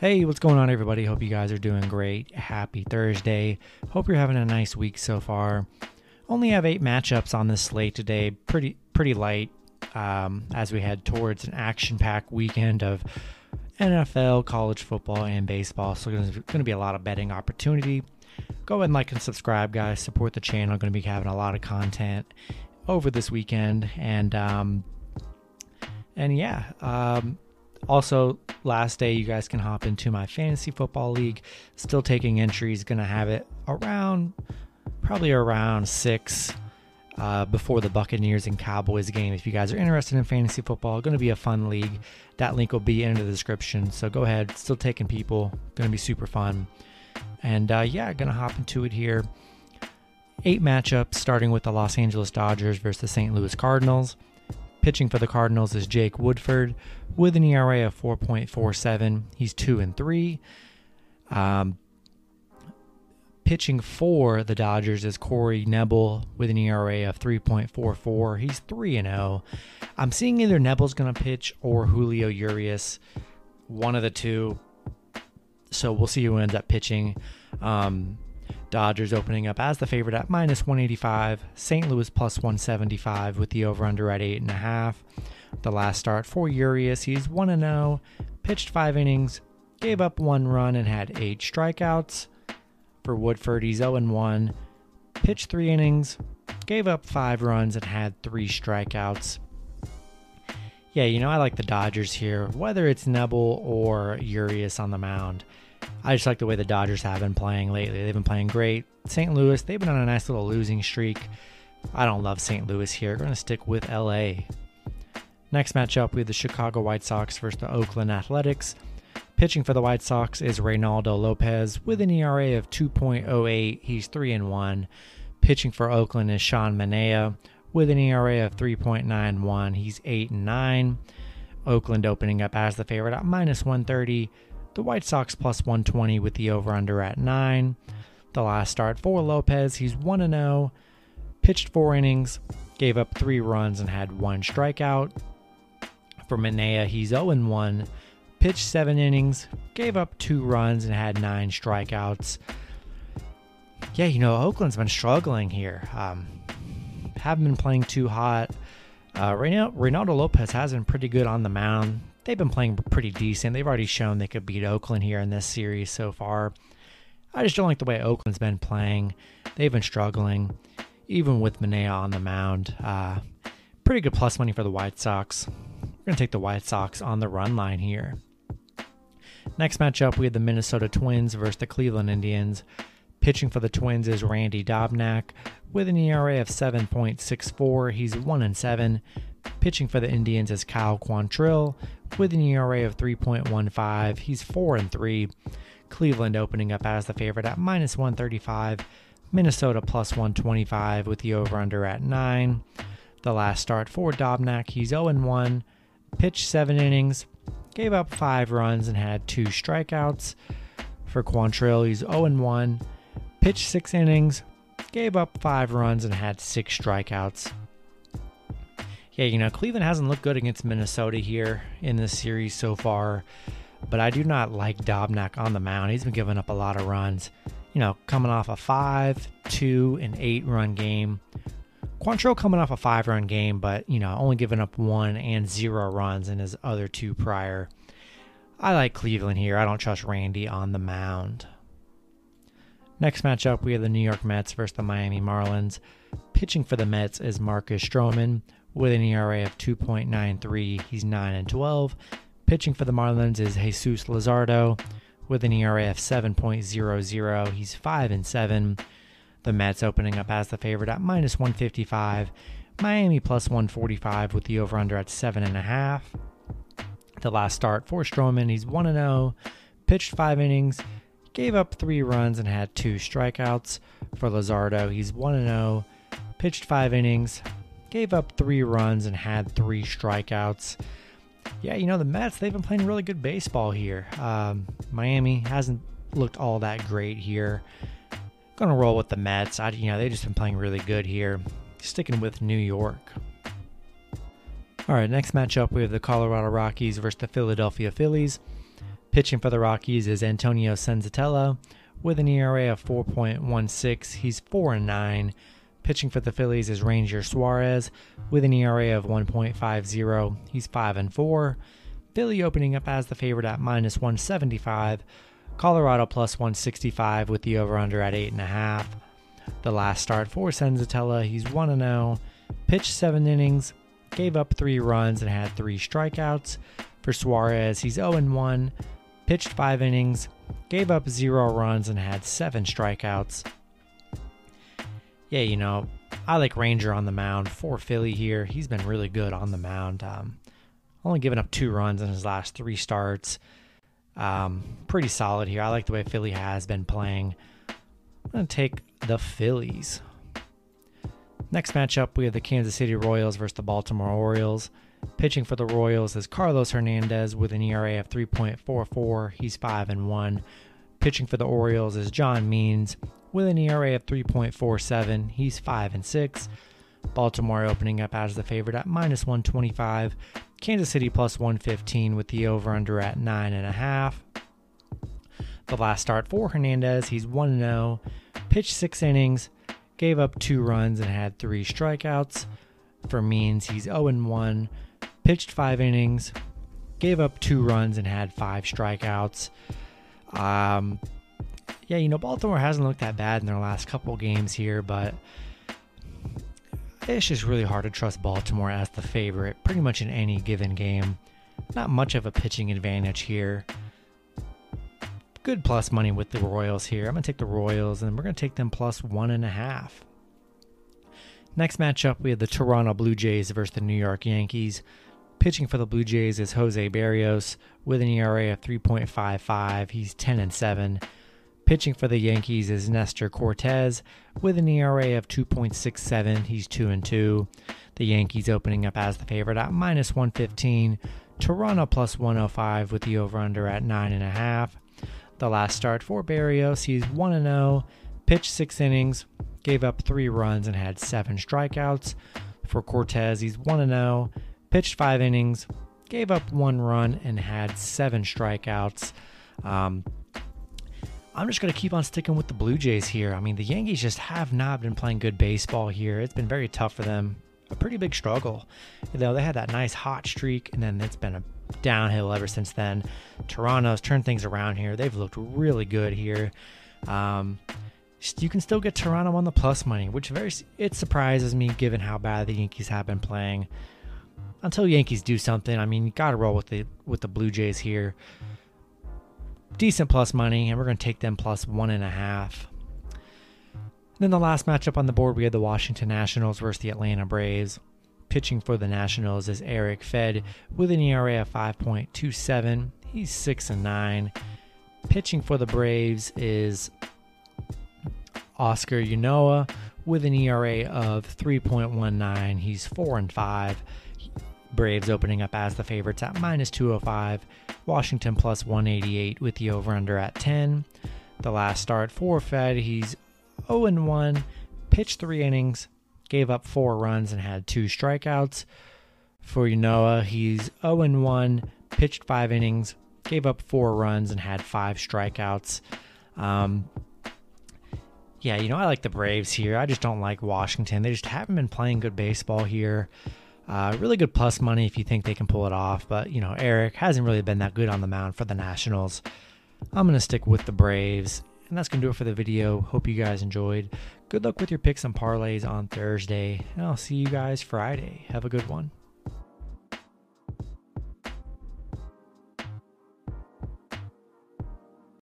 Hey, what's going on, everybody? Hope you guys are doing great. Happy Thursday. Hope you're having a nice week so far. Only have eight matchups on this slate today. Pretty pretty light um, as we head towards an action-packed weekend of NFL, college football, and baseball. So there's going to be a lot of betting opportunity. Go ahead and like and subscribe, guys. Support the channel. going to be having a lot of content over this weekend, and um, and yeah. Um, also, last day, you guys can hop into my fantasy football league. Still taking entries. To have it around, probably around six uh, before the Buccaneers and Cowboys game. If you guys are interested in fantasy football, going to be a fun league. That link will be in the description. So go ahead. Still taking people. Going to be super fun. And uh, yeah, going to hop into it here. Eight matchups, starting with the Los Angeles Dodgers versus the St. Louis Cardinals. Pitching for the Cardinals is Jake Woodford with an ERA of 4.47. He's 2 and 3. Um, pitching for the Dodgers is Corey Knebel with an ERA of 3.44. He's 3 and 0. I'm seeing either Knebel's going to pitch or Julio Urias, one of the two. So we'll see who ends up pitching. Um, Dodgers opening up as the favorite at minus 185. St. Louis plus 175 with the over under at 8.5. The last start for Urias, he's 1 0, pitched 5 innings, gave up 1 run, and had 8 strikeouts. For Woodford, he's 0 1, pitched 3 innings, gave up 5 runs, and had 3 strikeouts. Yeah, you know, I like the Dodgers here, whether it's Knebel or Urias on the mound. I just like the way the Dodgers have been playing lately. They've been playing great. St. Louis, they've been on a nice little losing streak. I don't love St. Louis here. We're going to stick with LA. Next matchup, we have the Chicago White Sox versus the Oakland Athletics. Pitching for the White Sox is Reynaldo Lopez with an ERA of 2.08. He's 3 and 1. Pitching for Oakland is Sean Manaea with an ERA of 3.91. He's 8 and 9. Oakland opening up as the favorite at minus 130. The White Sox plus 120 with the over under at 9. The last start for Lopez, he's 1 0, pitched 4 innings, gave up 3 runs, and had 1 strikeout. For Manaea, he's 0 1, pitched 7 innings, gave up 2 runs, and had 9 strikeouts. Yeah, you know, Oakland's been struggling here. Um, haven't been playing too hot. Uh, right now, Reynaldo Lopez has been pretty good on the mound they've been playing pretty decent. They've already shown they could beat Oakland here in this series so far. I just don't like the way Oakland's been playing. They've been struggling, even with Manaea on the mound. Uh, pretty good plus money for the White Sox. We're going to take the White Sox on the run line here. Next matchup, we have the Minnesota Twins versus the Cleveland Indians. Pitching for the Twins is Randy Dobnak with an ERA of 7.64. He's 1 and 7. Pitching for the Indians is Kyle Quantrill with an ERA of 3.15. He's 4 and 3. Cleveland opening up as the favorite at minus 135. Minnesota plus 125 with the over under at 9. The last start for Dobnak, he's 0 1. Pitched 7 innings, gave up 5 runs, and had 2 strikeouts. For Quantrill, he's 0 1. Pitched 6 innings, gave up 5 runs, and had 6 strikeouts yeah, you know, Cleveland hasn't looked good against Minnesota here in this series so far, but I do not like Dobnak on the mound. He's been giving up a lot of runs. You know, coming off a 5, 2, and 8 run game. Quantrill coming off a 5 run game, but, you know, only giving up 1 and 0 runs in his other two prior. I like Cleveland here. I don't trust Randy on the mound. Next matchup, we have the New York Mets versus the Miami Marlins. Pitching for the Mets is Marcus Stroman with an ERA of 2.93. He's 9 and 12. Pitching for the Marlins is Jesus Luzardo with an ERA of 7.00. He's 5 and 7. The Mets opening up as the favorite at minus 155. Miami plus 145 with the over under at 7.5. The last start for Stroman, he's 1 0, pitched 5 innings, gave up 3 runs, and had 2 strikeouts. For Luzardo. he's 1 0, pitched 5 innings, gave up three runs and had three strikeouts. Yeah, you know, the Mets, they've been playing really good baseball here. Um, Miami hasn't looked all that great here. Gonna roll with the Mets. I, you know, they've just been playing really good here. Sticking with New York. All right, next matchup we have the Colorado Rockies versus the Philadelphia Phillies. Pitching for the Rockies is Antonio Senzatela with an ERA of 4.16. He's 4 and 9. Pitching for the Phillies is Ranger Suarez with an ERA of 1.50. He's 5 and 4. Philly opening up as the favorite at minus 175. Colorado plus 165 with the over under at 8.5. The last start for Senzatela, he's 1 0. Pitched 7 innings, gave up 3 runs, and had 3 strikeouts. For Suarez, he's 0 1 pitched five innings, gave up zero runs, and had seven strikeouts. Yeah, you know, I like Ranger on the mound for Philly here. He's been really good on the mound. Um, only given up two runs in his last three starts. Um, pretty solid here. I like the way Philly has been playing. I'm going to take the Phillies. Next matchup, we have the Kansas City Royals versus the Baltimore Orioles. Pitching for the Royals is Carlos Hernandez with an ERA of 3.44. He's 5 and 1. Pitching for the Orioles is John Means with an ERA of 3.47. He's 5 and 6. Baltimore opening up as the favorite at minus 125. Kansas City plus 115 with the over under at 9.5. The last start for Hernandez, he's 1 0. Pitched six innings, gave up two runs, and had three strikeouts. For Means, he's 0 1 pitched five innings, gave up two runs, and had five strikeouts. Um, yeah, you know, Baltimore hasn't looked that bad in their last couple games here, but it's just really hard to trust Baltimore as the favorite pretty much in any given game. Not much of a pitching advantage here. Good plus money with the Royals here. I'm going to take the Royals, and we're going to take them plus one and a half. Next matchup, we have the Toronto Blue Jays versus the New York Yankees. Pitching for the Blue Jays is Jose Berrios with an ERA of 3.55. He's 10 and 7. Pitching for the Yankees is Nestor Cortes with an ERA of 2.67. He's 2 and 2. The Yankees opening up as the favorite at minus 115. Toronto plus 105 with the over under at 9.5. The last start for Berrios, he's 1 0, pitched six innings, gave up three runs, and had seven strikeouts. For Cortes, he's 1 0, pitched five innings, gave up one run, and had seven strikeouts. Um, I'm just going to keep on sticking with the Blue Jays here. I mean, the Yankees just have not been playing good baseball here. It's been very tough for them. A pretty big struggle. You know, they had that nice hot streak, and then it's been a downhill ever since then. Toronto's turned things around here. They've looked really good here. Um, you can still get Toronto on the plus money, which very it surprises me given how bad the Yankees have been playing until Yankees do something, I mean, you got to roll with the with the Blue Jays here. Decent plus money, and we're going to take them plus one and a half. Then the last matchup on the board, we had the Washington Nationals versus the Atlanta Braves. Pitching for the Nationals is Erick Fedde with an ERA of 5.27. He's six and nine. Pitching for the Braves is Huascar Ynoa with an ERA of 3.19. He's four and five. Braves opening up as the favorites at minus 205, Washington plus 188 with the over under at 10. The last start for Fedde, he's 0 and 1, pitched three innings, gave up four runs, and had two strikeouts. For Ynoa, he's 0 and 1, pitched five innings, gave up four runs, and had five strikeouts. Um, yeah, you know, I like the Braves here. I just don't like Washington. They just haven't been playing good baseball here. Uh, really good plus money if you think they can pull it off, but you know Erick hasn't really been that good on the mound for the Nationals. I'm gonna stick with the Braves, and that's gonna do it for the video. Hope you guys enjoyed. Good luck with your picks and parlays on Thursday, and I'll see you guys Friday. Have a good one.